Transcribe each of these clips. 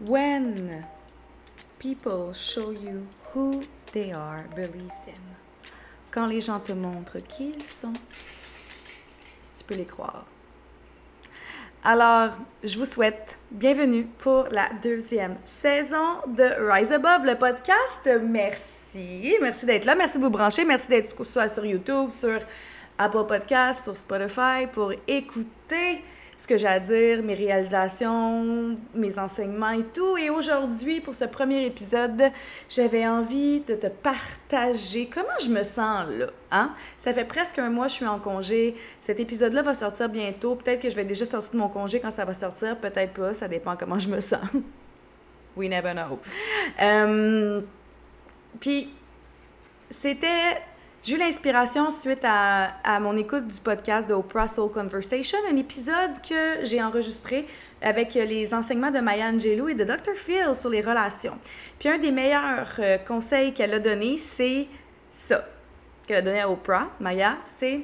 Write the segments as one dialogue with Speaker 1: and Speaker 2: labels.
Speaker 1: When people show you who they are, believe them. Quand les gens te montrent qui ils sont, tu peux les croire. Alors, je vous souhaite bienvenue pour la deuxième saison de Rise Above, le podcast. Merci. Merci d'être là. Merci de vous brancher. Merci d'être soit sur YouTube, sur Apple Podcast, sur Spotify pour écouter ce que j'ai à dire, mes réalisations, mes enseignements et tout. Et aujourd'hui, pour ce premier épisode, j'avais envie de te partager comment je me sens là. Hein? Ça fait presque un mois que je suis en congé. Cet épisode-là va sortir bientôt. Peut-être que je vais déjà sortir de mon congé quand ça va sortir. Peut-être pas. Ça dépend comment je me sens. We never know. Euh, puis, c'était j'ai eu l'inspiration suite à, à, mon écoute du podcast de Oprah Soul Conversation, un épisode que j'ai enregistré avec les enseignements de Maya Angelou et de Dr. Phil sur les relations. Puis un des meilleurs euh, conseils qu'elle a donné, c'est ça, qu'elle a donné à Oprah, Maya, c'est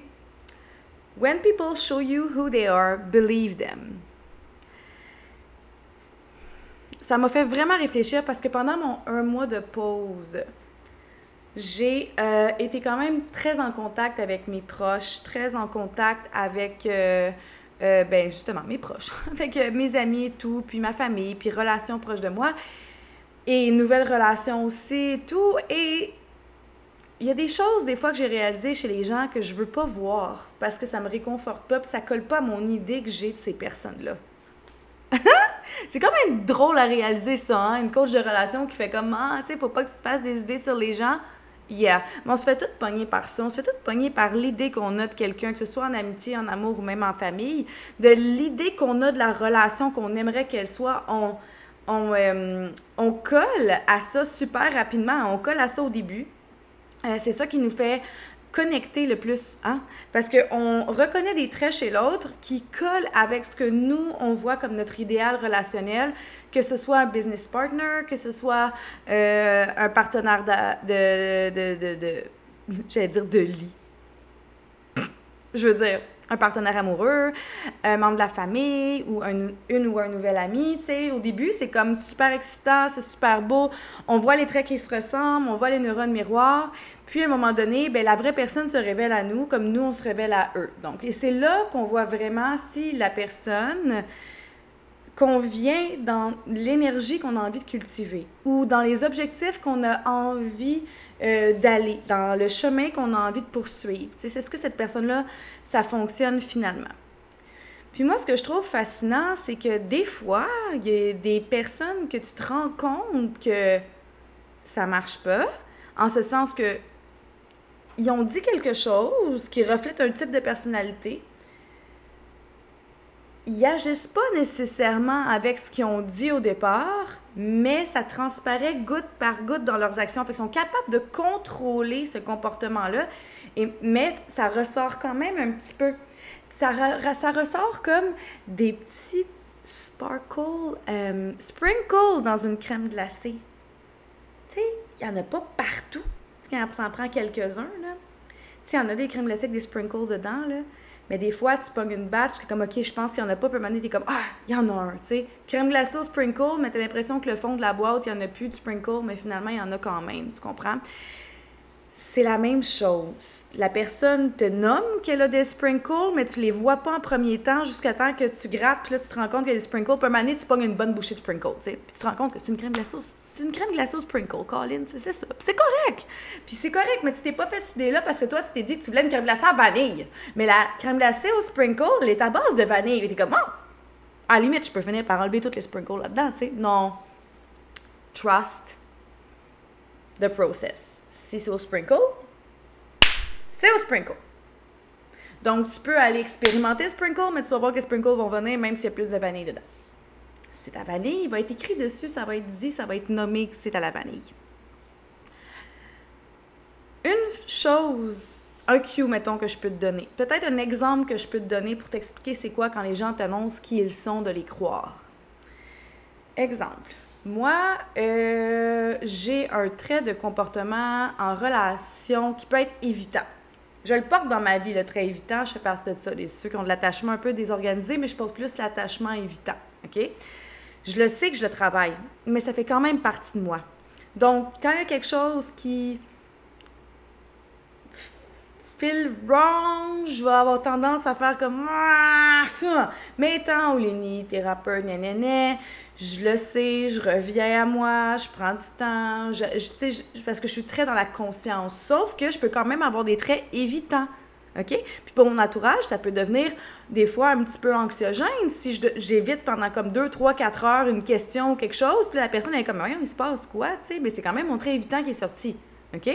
Speaker 1: When people show you who they are, believe them. Ça m'a fait vraiment réfléchir parce que pendant mon un mois de pause, j'ai euh, été quand même très en contact avec mes proches, très en contact avec, euh, euh, ben justement, mes proches, avec mes amis et tout, puis ma famille, puis relations proches de moi, et nouvelles relations aussi et tout. Et il y a des choses, des fois, que j'ai réalisées chez les gens que je veux pas voir parce que ça me réconforte pas, puis ça colle pas à mon idée que j'ai de ces personnes-là. c'est quand même drôle à réaliser ça, hein? une coach de relation qui fait comme Ah, tu sais, faut pas que tu te fasses des idées sur les gens. Yeah. On se fait tout pogner par ça. On se fait tout pogner par l'idée qu'on a de quelqu'un, que ce soit en amitié, en amour ou même en famille, de l'idée qu'on a de la relation qu'on aimerait qu'elle soit. On, on, euh, on, colle à ça super rapidement. On colle à ça au début. Euh, c'est ça qui nous fait connecter le plus, hein? Parce qu'on reconnaît des traits chez l'autre qui collent avec ce que nous, on voit comme notre idéal relationnel, que ce soit un business partner, que ce soit euh, un partenaire de, de, de, de j'allais dire de lit. Je veux dire, un partenaire amoureux, un membre de la famille ou un, une ou un nouvel ami. Tu sais, au début, c'est comme super excitant, c'est super beau. On voit les traits qui se ressemblent, on voit les neurones miroirs. Puis, à un moment donné, ben, la vraie personne se révèle à nous comme nous, on se révèle à eux. Donc, et c'est là qu'on voit vraiment si la personne convient dans l'énergie qu'on a envie de cultiver ou dans les objectifs qu'on a envie euh, d'aller, dans le chemin qu'on a envie de poursuivre. C'est ce que cette personne-là, ça fonctionne finalement. Puis moi, ce que je trouve fascinant, c'est que des fois, il y a des personnes que tu te rends compte que ça marche pas, en ce sens que ils ont dit quelque chose qui reflète un type de personnalité, ils agissent pas nécessairement avec ce qu'ils ont dit au départ, mais ça transparaît goutte par goutte dans leurs actions. Fait qu'ils sont capables de contrôler ce comportement-là, mais ça ressort quand même un petit peu. Ça, ressort comme des petits sparkle, euh, sprinkles dans une crème glacée. Tu sais, il n'y en a pas partout. Tu sais, on en prend quelques-uns, là. Tu sais, il y en a des crèmes glacées avec des sprinkles dedans, là. Mais des fois, tu pognes une batch, es comme, OK, je pense qu'il n'y en a pas. Puis à un t'es comme, ah, il y en a un, tu sais. Crème glacée au sprinkle, mais t'as l'impression que le fond de la boîte, il n'y en a plus de sprinkle, mais finalement, il y en a quand même, tu comprends? C'est la même chose. La personne te nomme qu'elle a des sprinkles, mais tu les vois pas en premier temps jusqu'à temps que tu grattes, puis là, tu te rends compte qu'il y a des sprinkles. Puis un moment tu pognes une bonne bouchée de sprinkles, tu sais. Puis tu te rends compte que c'est une crème glacée, c'est une crème glacée au sprinkle, Colin, c'est ça. Puis c'est correct. Puis c'est correct, mais tu t'es pas fait cette idée-là parce que toi, tu t'es dit que tu voulais une crème glacée à vanille. Mais la crème glacée au sprinkle, elle est à base de vanille. Et t'es comme, oh, à la limite, je peux finir par enlever toutes les sprinkles là-dedans, tu sais. Non. Trust the process. Si c'est au sprinkle, c'est au sprinkle. Donc, tu peux aller expérimenter sprinkle, mais tu vas voir que les sprinkles vont venir même s'il y a plus de vanille dedans. C'est la vanille, il va être écrit dessus, ça va être dit, ça va être nommé que c'est à la vanille. Une chose, un cue, mettons, que je peux te donner. Peut-être un exemple que je peux te donner pour t'expliquer c'est quoi quand les gens t'annoncent qui ils sont de les croire. Exemple. Moi, euh, j'ai un trait de comportement en relation qui peut être évitant. Je le porte dans ma vie, le trait évitant. Je fais partie de ça. Les, ceux qui ont de l'attachement un peu désorganisé, mais je pose plus l'attachement évitant. OK? Je le sais que je le travaille, mais ça fait quand même partie de moi. Donc, quand il y a quelque chose qui wrong, je vais avoir tendance à faire comme ah, mais étant Oulini, thérapeute, nanana, je le sais, je reviens à moi, je prends du temps, parce que je suis très dans la conscience. Sauf que je peux quand même avoir des traits évitants. OK? Puis pour mon entourage, ça peut devenir des fois un petit peu anxiogène si j'évite pendant comme 2, 3, 4 heures une question ou quelque chose, puis la personne est comme, rien, il se passe quoi, tu sais? Mais c'est quand même mon trait évitant qui est sorti. OK?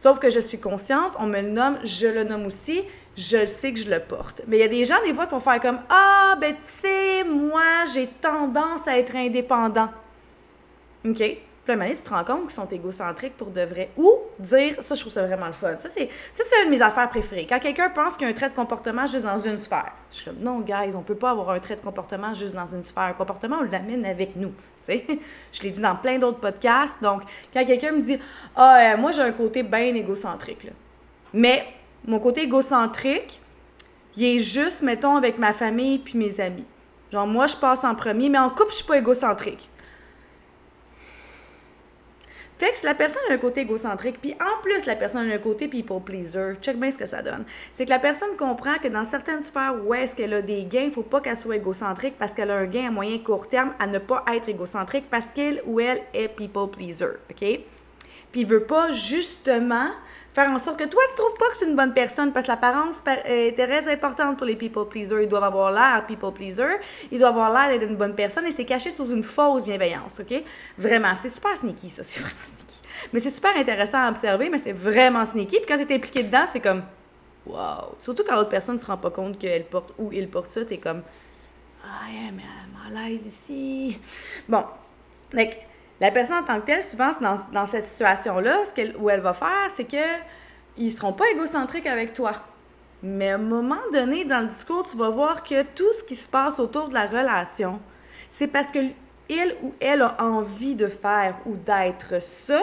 Speaker 1: Sauf que je suis consciente, on me le nomme, je le nomme aussi, je le sais que je le porte. Mais il y a des gens, des fois, qui vont faire comme Ah, ben tu sais, moi, j'ai tendance à être indépendant. OK? Puis là, tu te rends compte qu'ils sont égocentriques pour de vrai. Ou dire, ça, je trouve ça vraiment le fun. Ça, c'est, une de mes affaires préférées. Quand quelqu'un pense qu'il y a un trait de comportement juste dans une sphère, je suis comme, non, guys, on peut pas avoir un trait de comportement juste dans une sphère. Un comportement, on l'amène avec nous. sais. Je l'ai dit dans plein d'autres podcasts. Donc, quand quelqu'un me dit, ah, euh, moi, j'ai un côté bien égocentrique, là. Mais mon côté égocentrique, il est juste, mettons, avec ma famille puis mes amis. Genre, moi, je passe en premier, mais en couple, je suis pas égocentrique. Fait que la personne a un côté égocentrique, puis en plus, la personne a un côté people pleaser, check bien ce que ça donne. C'est que la personne comprend que dans certaines sphères où est-ce qu'elle a des gains, il faut pas qu'elle soit égocentrique parce qu'elle a un gain à moyen court terme à ne pas être égocentrique parce qu'elle ou elle est people pleaser, OK? Puis veut pas justement faire en sorte que toi, tu trouves pas que c'est une bonne personne parce que l'apparence est très importante pour les people pleasers. Ils doivent avoir l'air people pleaser, ils doivent avoir l'air d'être une bonne personne et c'est caché sous une fausse bienveillance, OK? Vraiment, c'est super sneaky, ça, c'est vraiment sneaky. Mais c'est super intéressant à observer, mais c'est vraiment sneaky. Puis quand tu es impliqué dedans, c'est comme, wow! Surtout quand l'autre personne ne se rend pas compte qu'elle porte ou il porte ça, tu es comme, ah, mais elle à l'aise ici. Bon, donc, la personne en tant que telle, souvent, dans, dans cette situation-là, ce qu'elle, où elle va faire, c'est que ils seront pas égocentriques avec toi. Mais à un moment donné, dans le discours, tu vas voir que tout ce qui se passe autour de la relation, c'est parce que il ou elle a envie de faire ou d'être ça.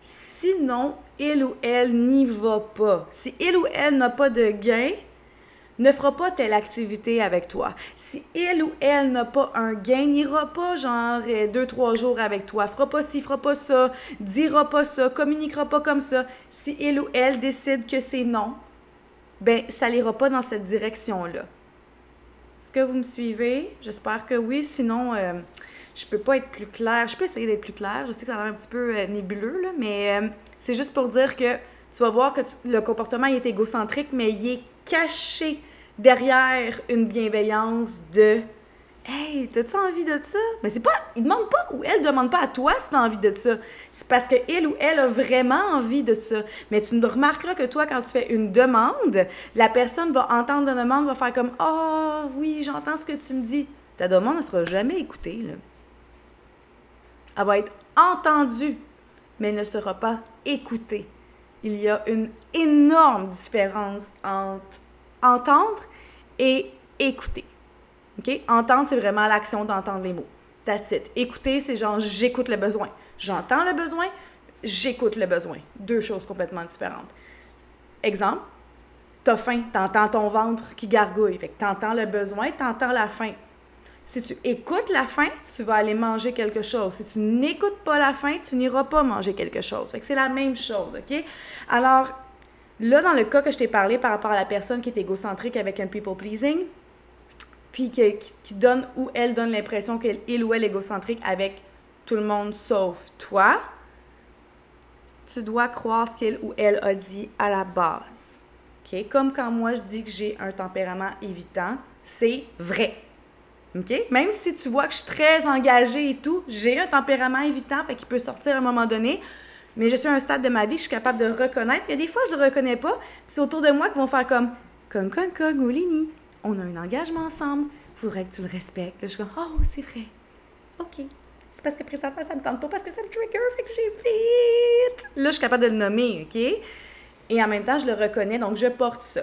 Speaker 1: Sinon, il ou elle n'y va pas. Si il ou elle n'a pas de gain, ne fera pas telle activité avec toi. Si il ou elle n'a pas un gain, n'ira pas genre euh, deux, trois jours avec toi, fera pas ci, fera pas ça, dira pas ça, communiquera pas comme ça. Si il ou elle décide que c'est non, ben ça n'ira pas dans cette direction-là. Est-ce que vous me suivez? J'espère que oui, sinon je euh, je peux pas être plus claire. Je peux essayer d'être plus claire. Je sais que ça a l'air un petit peu euh, nébuleux, là, mais c'est juste pour dire que tu vas voir que le comportement est égocentrique, mais il est caché derrière une bienveillance de Hey, t'as-tu envie de ça? Mais c'est pas. Il demande pas ou elle demande pas à toi si t'as envie de ça. C'est parce qu'il ou elle a vraiment envie de ça. Mais tu remarqueras que toi, quand tu fais une demande, la personne va entendre la demande, va faire comme Oh oui, j'entends ce que tu me dis. Ta demande ne sera jamais écoutée. Là. Elle va être entendue, mais ne sera pas écoutée. Il y a une énorme différence entre entendre et écouter. OK? Entendre, c'est vraiment l'action d'entendre les mots. That's it. Écouter, c'est genre j'écoute le besoin. J'entends le besoin, j'écoute le besoin. Deux choses complètement différentes. Exemple, t'as faim, t'entends ton ventre qui gargouille. Fait que t'entends le besoin, t'entends la faim. Si tu écoutes la faim, tu vas aller manger quelque chose. Si tu n'écoutes pas la faim, tu n'iras pas manger quelque chose. C'est la même chose, OK? Alors, Là, dans le cas que je t'ai parlé par rapport à la personne qui est égocentrique avec un people pleasing, puis qui, donne ou elle donne l'impression qu'il ou elle est égocentrique avec tout le monde sauf toi, tu dois croire ce qu'elle ou elle a dit à la base. OK? Comme quand moi je dis que j'ai un tempérament évitant, c'est vrai. OK? Même si tu vois que je suis très engagée et tout, j'ai un tempérament évitant, fait qu'il peut sortir à un moment donné. Mais je suis à un stade de ma vie, je suis capable de reconnaître. Mais des fois, je ne le reconnais pas. Puis c'est autour de moi qui vont faire comme Con, con, con, Oulini. On a un engagement ensemble. Il faudrait que tu le respectes. je suis comme Oh, c'est vrai. OK. C'est parce que présentement, ça ne me tente pas parce que ça me trigger, fait que j'ai vite. Là, je suis capable de le nommer, OK? Et en même temps, je le reconnais, donc je porte ça.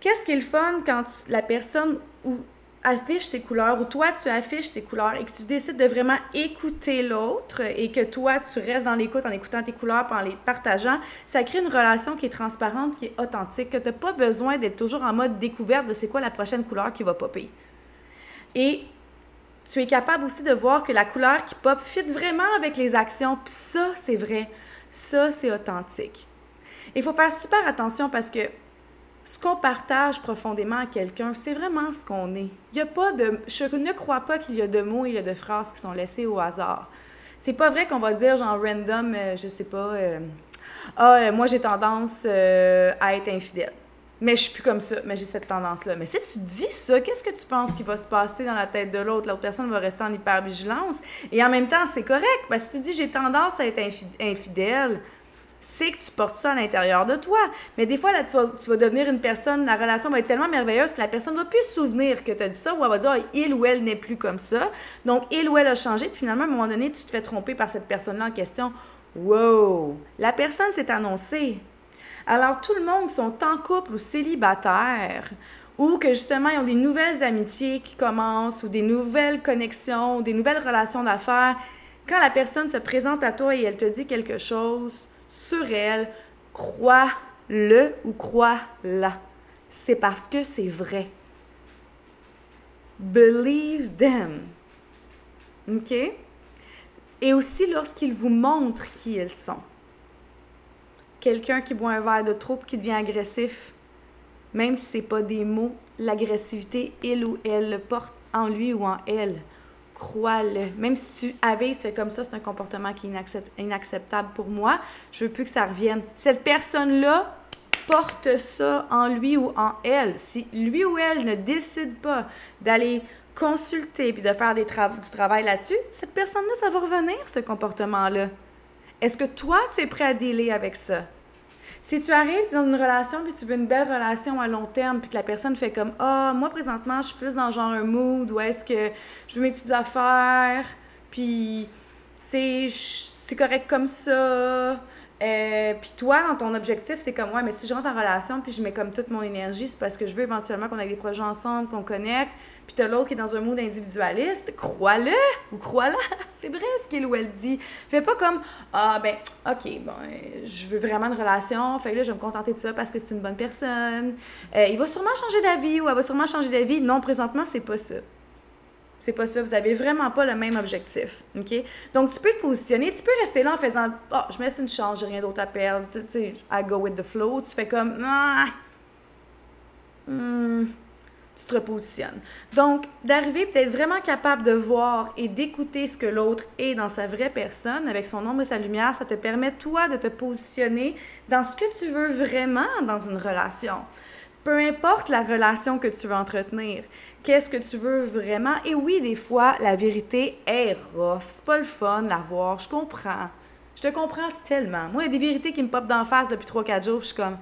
Speaker 1: Qu'est-ce qui est le fun quand la personne ou affiche ses couleurs ou toi tu affiches ses couleurs et que tu décides de vraiment écouter l'autre et que toi tu restes dans l'écoute en écoutant tes couleurs en les partageant, ça crée une relation qui est transparente, qui est authentique, que tu n'as pas besoin d'être toujours en mode découverte de c'est quoi la prochaine couleur qui va popper. Et tu es capable aussi de voir que la couleur qui pop fit vraiment avec les actions. Puis ça, c'est vrai. Ça, c'est authentique. Il faut faire super attention parce que ce qu'on partage profondément à quelqu'un, c'est vraiment ce qu'on est. Il y a pas de, je ne crois pas qu'il y a de mots, il y a de phrases qui sont laissées au hasard. C'est pas vrai qu'on va dire genre random, euh, je sais pas, euh, ah euh, moi j'ai tendance à être infidèle. Mais je suis plus comme ça, mais j'ai cette tendance-là. Mais si tu dis ça, qu'est-ce que tu penses qui va se passer dans la tête de l'autre? L'autre personne va rester en hypervigilance. Et en même temps, c'est correct, parce que si tu dis j'ai tendance à être infidèle, c'est que tu portes ça à l'intérieur de toi. Mais des fois, là, tu vas, devenir une personne, la relation va être tellement merveilleuse que la personne ne va plus se souvenir que tu as dit ça, ou elle va dire, ah, il ou elle n'est plus comme ça. Donc, il ou elle a changé, puis finalement, à un moment donné, tu te fais tromper par cette personne-là en question. Wow! La personne s'est annoncée. Alors, tout le monde sont en couple ou célibataires, ou que justement, ils ont des nouvelles amitiés qui commencent, ou des nouvelles connexions, ou des nouvelles relations d'affaires. Quand la personne se présente à toi et elle te dit quelque chose, sur crois-le ou crois-la. C'est parce que c'est vrai. Believe them. OK? Et aussi lorsqu'ils vous montrent qui ils sont. Quelqu'un qui boit un verre de trop qui devient agressif, même si ce n'est pas des mots, l'agressivité, il ou elle le porte en lui ou en elle crois-le. Même si tu avais fait comme ça, c'est un comportement qui est inacceptable pour moi. Je veux plus que ça revienne. Cette personne-là porte ça en lui ou en elle. Si lui ou elle ne décide pas d'aller consulter puis de faire du travail là-dessus, cette personne-là, ça va revenir, ce comportement-là. Est-ce que toi, tu es prêt à dealer avec ça? Si tu arrives dans une relation puis tu veux une belle relation à long terme puis que la personne fait comme ah moi présentement je suis plus dans genre un mood où est-ce que je veux mes petites affaires puis c'est c'est correct comme ça euh, puis toi, dans ton objectif, c'est comme, ouais, mais si je rentre en relation puis je mets comme toute mon énergie, c'est parce que je veux éventuellement qu'on ait des projets ensemble, qu'on connecte. Puis t'as l'autre qui est dans un mood individualiste. Crois-le ou crois-la. c'est vrai ce qu'il ou elle dit. Fais pas comme, ah, ben, OK, bon, je veux vraiment une relation. Fait que là, je vais me contenter de ça parce que c'est une bonne personne. Euh, il va sûrement changer d'avis ou elle va sûrement changer d'avis. Non, présentement, c'est pas ça. C'est pas ça. Vous avez vraiment pas le même objectif. OK? Donc, tu peux te positionner. Tu peux rester là en faisant oh, je me laisse une chance, j'ai rien d'autre à perdre. Tu sais, I go with the flow. Tu fais comme Ah! Hmm, tu te repositionnes. Donc, d'arriver peut-être vraiment capable de voir et d'écouter ce que l'autre est dans sa vraie personne, avec son ombre et sa lumière, ça te permet, toi, de te positionner dans ce que tu veux vraiment dans une relation. Peu importe la relation que tu veux entretenir, qu'est-ce que tu veux vraiment? Et oui, des fois, la vérité est rough. C'est pas le fun la voir. Je comprends. Je te comprends tellement. Moi, il y a des vérités qui me popent d'en face depuis 3-4 jours. Je suis comme.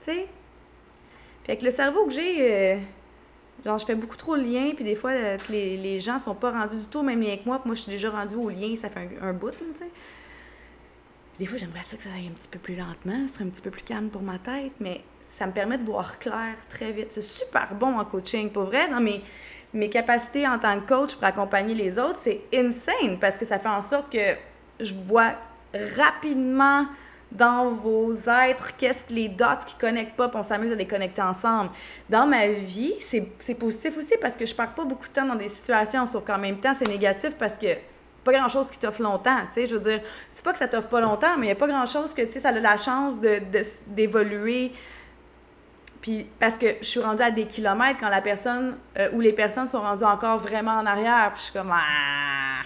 Speaker 1: Tu sais? Fait que le cerveau que j'ai. Euh, genre, je fais beaucoup trop de liens, puis des fois, euh, les, les gens sont pas rendus du tout au même lien que moi, puis moi, je suis déjà rendue au lien, ça fait un, bout, tu sais. Des fois, j'aimerais ça que ça aille un petit peu plus lentement, ce serait un petit peu plus calme pour ma tête, mais ça me permet de voir clair très vite. C'est super bon en coaching, pour vrai. Dans mes, mes capacités en tant que coach pour accompagner les autres, c'est insane parce que ça fait en sorte que je vois rapidement dans vos êtres, qu'est-ce que les dots qui connectent pas, puis on s'amuse à les connecter ensemble. Dans ma vie, c'est positif aussi parce que je perds pas beaucoup de temps dans des situations, sauf qu'en même temps, c'est négatif parce que pas grand chose qui t'offre longtemps, tu sais, je veux dire, c'est pas que ça t'offre pas longtemps, mais il y a pas grand chose que, tu sais, ça a la chance d'évoluer, de, puis parce que je suis rendue à des kilomètres quand la personne euh, ou les personnes sont rendues encore vraiment en arrière. Puis je suis comme ah,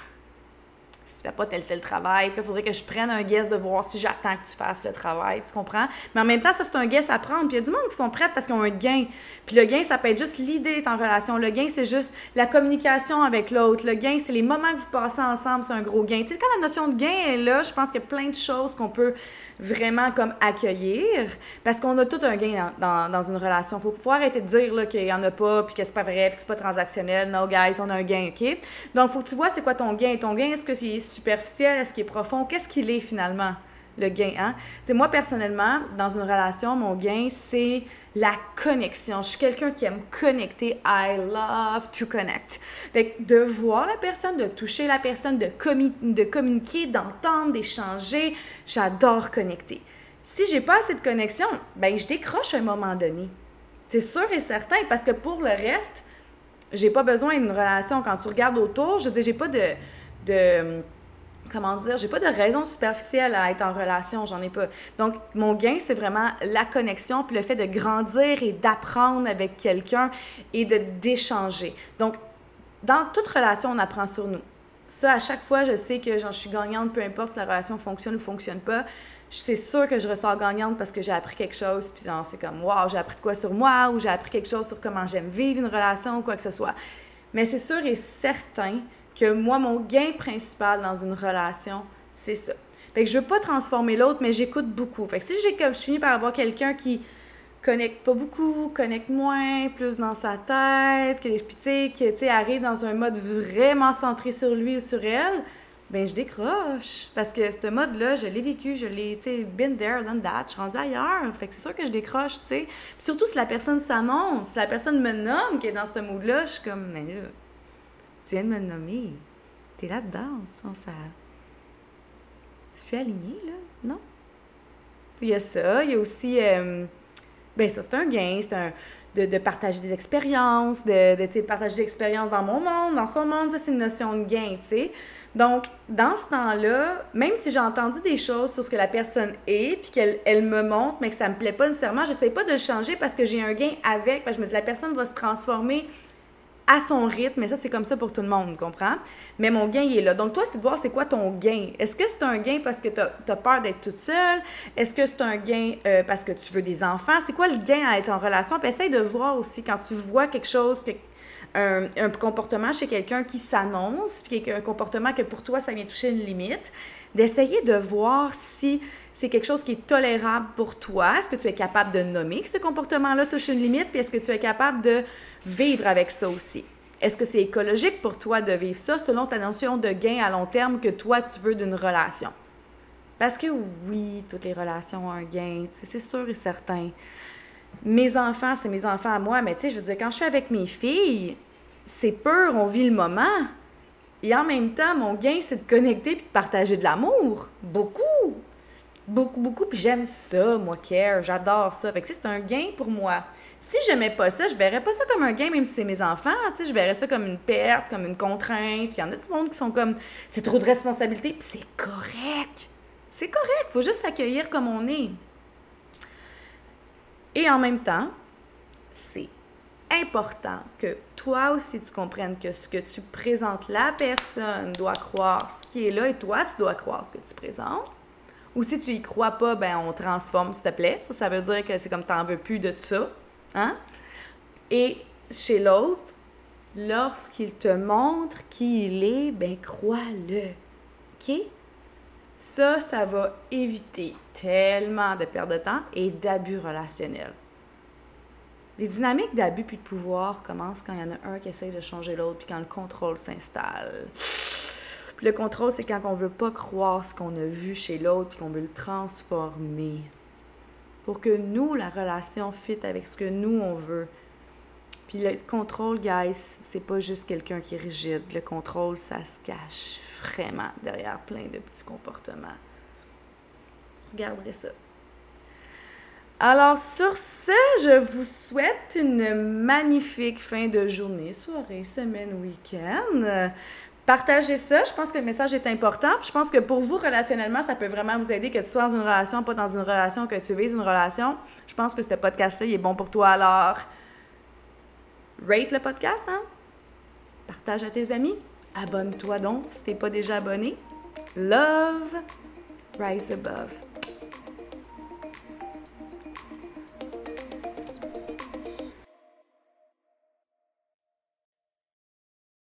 Speaker 1: tu fais pas tel tel travail, il faudrait que je prenne un guess de voir si j'attends que tu fasses le travail, tu comprends? Mais en même temps, ça c'est un guess à prendre. Puis il y a du monde qui sont prêts parce qu'ils ont un gain. Puis le gain, ça peut être juste l'idée d'être en relation. Le gain, c'est juste la communication avec l'autre. Le gain, c'est les moments que vous passez ensemble, c'est un gros gain. Tu sais, quand la notion de gain est là, je pense qu'il y a plein de choses qu'on peut vraiment comme accueillir parce qu'on a tout un gain dans, dans, une relation. Faut pouvoir arrêter de dire qu'il n'y en a pas, puis que c'est pas vrai, puis que c'est pas transactionnel. No, guys, on a un gain, OK? Donc, faut que tu vois c'est quoi ton gain. Ton gain, est-ce que c'est superficiel? Est-ce qu'il est profond? Qu'est-ce qu'il est finalement? Le gain. Hein? moi, personnellement, dans une relation, mon gain, c'est la connexion. Je suis quelqu'un qui aime connecter. I love to connect. Fait de voir la personne, de toucher la personne, de, de communiquer, d'entendre, d'échanger, j'adore connecter. Si j'ai pas de connexion, ben je décroche à un moment donné. C'est sûr et certain, parce que pour le reste, j'ai pas besoin d'une relation. Quand tu regardes autour, je j'ai pas de, de comment dire, j'ai pas de raison superficielle à être en relation, j'en ai pas. Donc, mon gain, c'est vraiment la connexion, puis le fait de grandir et d'apprendre avec quelqu'un et de d'échanger. Donc, dans toute relation, on apprend sur nous. Ça, à chaque fois, je sais que je suis gagnante, peu importe si la relation fonctionne ou fonctionne pas c'est sûr que je ressors gagnante parce que j'ai appris quelque chose, puis genre, c'est comme, waouh, j'ai appris de quoi sur moi, ou j'ai appris quelque chose sur comment j'aime vivre une relation, ou quoi que ce soit. Mais c'est sûr et certain que moi, mon gain principal dans une relation, c'est ça. Fait que je veux pas transformer l'autre, mais j'écoute beaucoup. Fait que si j'ai je finis par avoir quelqu'un qui connecte pas beaucoup, connecte moins, plus dans sa tête, qui, tu sais, qui arrive dans un mode vraiment centré sur lui ou sur elle, ben je décroche. Parce que ce mode-là, je l'ai vécu, je l'ai, tu sais, been there, done that, je suis rendue ailleurs. Fait que c'est sûr que je décroche, tu sais. Surtout si la personne s'annonce, si la personne me nomme qui est dans ce mood-là, je suis comme, mais là, tu viens de me nommer, t'es là-dedans, ça... C'est plus aligné, là, non? Il y a ça, il y a aussi, euh, ben ça c'est un gain, c'est un... De, de, partager des expériences, de, de, partager des expériences dans mon monde, dans son monde, ça c'est une notion de gain, tu sais. Donc, dans ce temps-là, même si j'ai entendu des choses sur ce que la personne est, puis qu'elle elle me montre, mais que ça me plaît pas nécessairement, j'essaie pas de le changer parce que j'ai un gain avec, je me dis la personne va se transformer à son rythme, mais ça, c'est comme ça pour tout le monde, comprends? Mais mon gain, il est là. Donc, toi, c'est de voir c'est quoi ton gain. Est-ce que c'est un gain parce que tu as, peur d'être toute seule? Est-ce que c'est un gain euh, parce que tu veux des enfants? C'est quoi le gain à être en relation? Puis essaye de voir aussi quand tu vois quelque chose, que un, comportement chez quelqu'un qui s'annonce, puis un comportement que pour toi, ça vient toucher une limite, d'essayer de voir si c'est quelque chose qui est tolérable pour toi. Est-ce que tu es capable de nommer que ce comportement-là touche une limite, puis est-ce que tu es capable de vivre avec ça aussi? Est-ce que c'est écologique pour toi de vivre ça selon ta notion de gain à long terme que toi, tu veux d'une relation? Parce que oui, toutes les relations ont un gain, c'est sûr et certain mes enfants, c'est mes enfants à moi, mais tu sais, je veux dire, quand je suis avec mes filles, c'est pur, on vit le moment. Et en même temps, mon gain, c'est de connecter puis de partager de l'amour. Beaucoup. Beaucoup, beaucoup. Puis j'aime ça, moi, care. J'adore ça. Fait que c'est un gain pour moi. Si j'aimais pas ça, je verrais pas ça comme un gain, même si c'est mes enfants. Tu sais, je verrais ça comme une perte, comme une contrainte. Puis il y en a du monde qui sont comme, c'est trop de responsabilité. Puis c'est correct. C'est correct. Faut juste s'accueillir comme on est. Et en même temps, c'est important que toi aussi tu comprennes que ce que tu présentes, la personne doit croire ce qui est là et toi tu dois croire ce que tu présentes. Ou si tu y crois pas, ben on transforme s'il te plaît. Ça, ça veut dire que c'est comme t'en veux plus de ça. Hein? Et chez l'autre, lorsqu'il te montre qui il est, ben crois-le. OK? Ça, ça va éviter tellement de perte de temps et d'abus relationnels. Les dynamiques d'abus puis de pouvoir commencent quand il y en a un qui essaye de changer l'autre puis quand le contrôle s'installe. le contrôle, c'est quand on veut pas croire ce qu'on a vu chez l'autre et qu'on veut le transformer. Pour que nous, la relation fit avec ce que nous, on veut. Puis le contrôle, guys, c'est pas juste quelqu'un qui est rigide. Le contrôle, ça se cache vraiment derrière plein de petits comportements. Regardez ça. Alors, sur ce, je vous souhaite une magnifique fin de journée, soirée, semaine, week-end. Partagez ça. Je pense que le message est important. je pense que pour vous, relationnellement, ça peut vraiment vous aider que tu sois dans une relation, pas dans une relation, que tu vises une relation. Je pense que ce podcast-là, est bon pour toi. Alors, rate le podcast, hein? Partage à tes amis. Abonne-toi donc si t'es pas déjà abonné. Love, rise above.